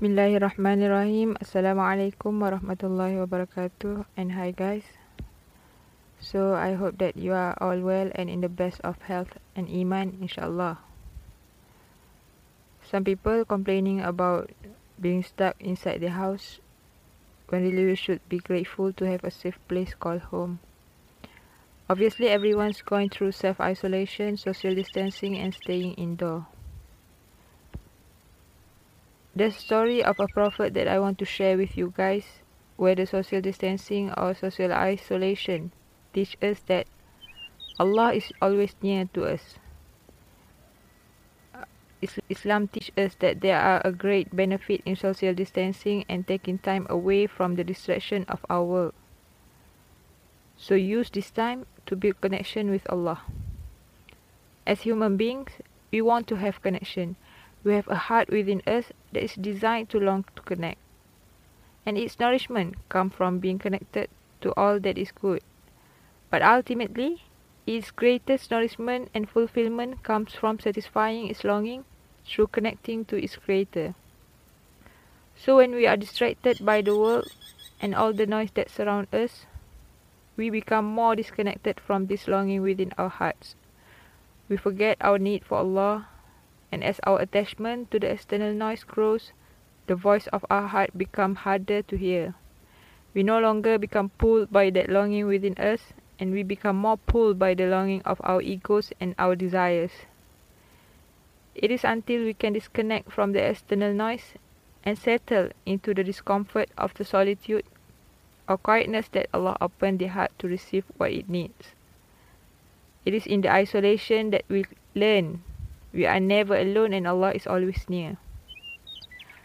Bismillahirrahmanirrahim. Assalamualaikum warahmatullahi wabarakatuh. And hi guys. So I hope that you are all well and in the best of health and iman inshallah. Some people complaining about being stuck inside the house when really we should be grateful to have a safe place called home. Obviously everyone's going through self-isolation, social distancing and staying indoor. The story of a prophet that I want to share with you guys, where the social distancing or social isolation teach us that Allah is always near to us. Islam teach us that there are a great benefit in social distancing and taking time away from the distraction of our world. So use this time to build connection with Allah. As human beings, we want to have connection. We have a heart within us that is designed to long to connect. And its nourishment comes from being connected to all that is good. But ultimately, its greatest nourishment and fulfillment comes from satisfying its longing through connecting to its creator. So when we are distracted by the world and all the noise that surround us, we become more disconnected from this longing within our hearts. We forget our need for Allah and as our attachment to the external noise grows, the voice of our heart becomes harder to hear. We no longer become pulled by that longing within us, and we become more pulled by the longing of our egos and our desires. It is until we can disconnect from the external noise and settle into the discomfort of the solitude or quietness that Allah opened the heart to receive what it needs. It is in the isolation that we learn we are never alone and Allah is always near.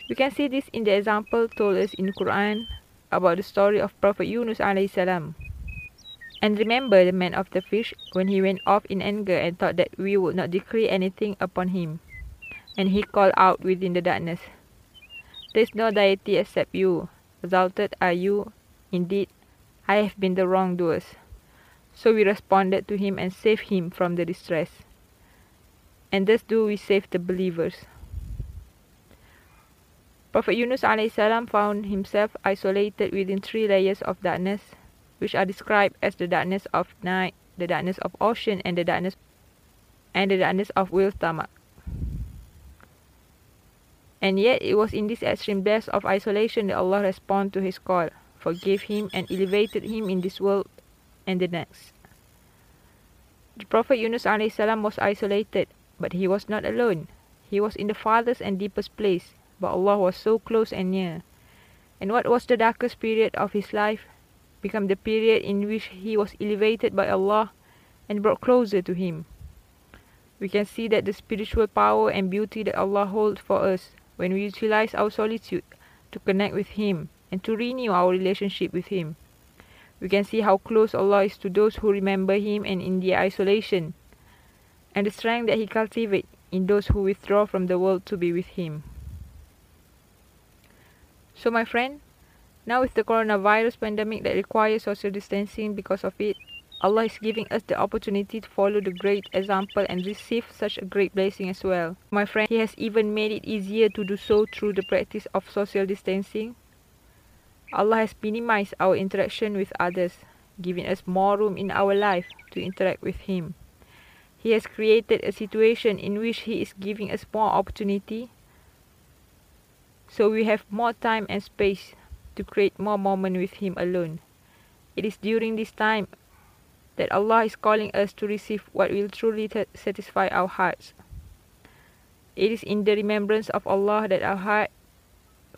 We can see this in the example told us in Quran about the story of Prophet Yunus alayhi salam. And remember the man of the fish when he went off in anger and thought that we would not decree anything upon him. And he called out within the darkness, There is no deity except you. Exalted are you. Indeed, I have been the wrongdoers. So we responded to him and saved him from the distress and thus do we save the believers. Prophet Yunus salam found himself isolated within three layers of darkness, which are described as the darkness of night, the darkness of ocean, and the darkness and the darkness of will stomach. And yet it was in this extreme depth of isolation that Allah responded to his call, forgave him and elevated him in this world and the next. The Prophet Yunus salam was isolated but he was not alone. He was in the farthest and deepest place, but Allah was so close and near. And what was the darkest period of his life became the period in which he was elevated by Allah and brought closer to Him. We can see that the spiritual power and beauty that Allah holds for us when we utilize our solitude to connect with Him and to renew our relationship with Him. We can see how close Allah is to those who remember Him and in their isolation and the strength that he cultivates in those who withdraw from the world to be with him. So, my friend, now with the coronavirus pandemic that requires social distancing because of it, Allah is giving us the opportunity to follow the great example and receive such a great blessing as well. My friend, He has even made it easier to do so through the practice of social distancing. Allah has minimized our interaction with others, giving us more room in our life to interact with Him. He has created a situation in which He is giving us more opportunity. So we have more time and space to create more moment with Him alone. It is during this time that Allah is calling us to receive what will truly satisfy our hearts. It is in the remembrance of Allah that our heart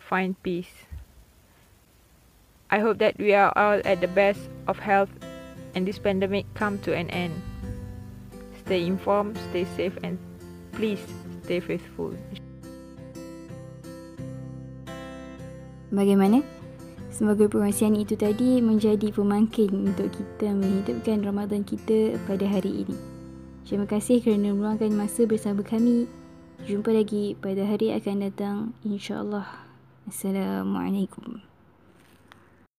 find peace. I hope that we are all at the best of health and this pandemic come to an end. Stay informed, stay safe, and please stay faithful. Bagaimana? Semoga perkongsian itu tadi menjadi pemangkin untuk kita menghidupkan Ramadan kita pada hari ini. Terima kasih kerana meluangkan masa bersama kami. Jumpa lagi pada hari akan datang insya-Allah. Assalamualaikum.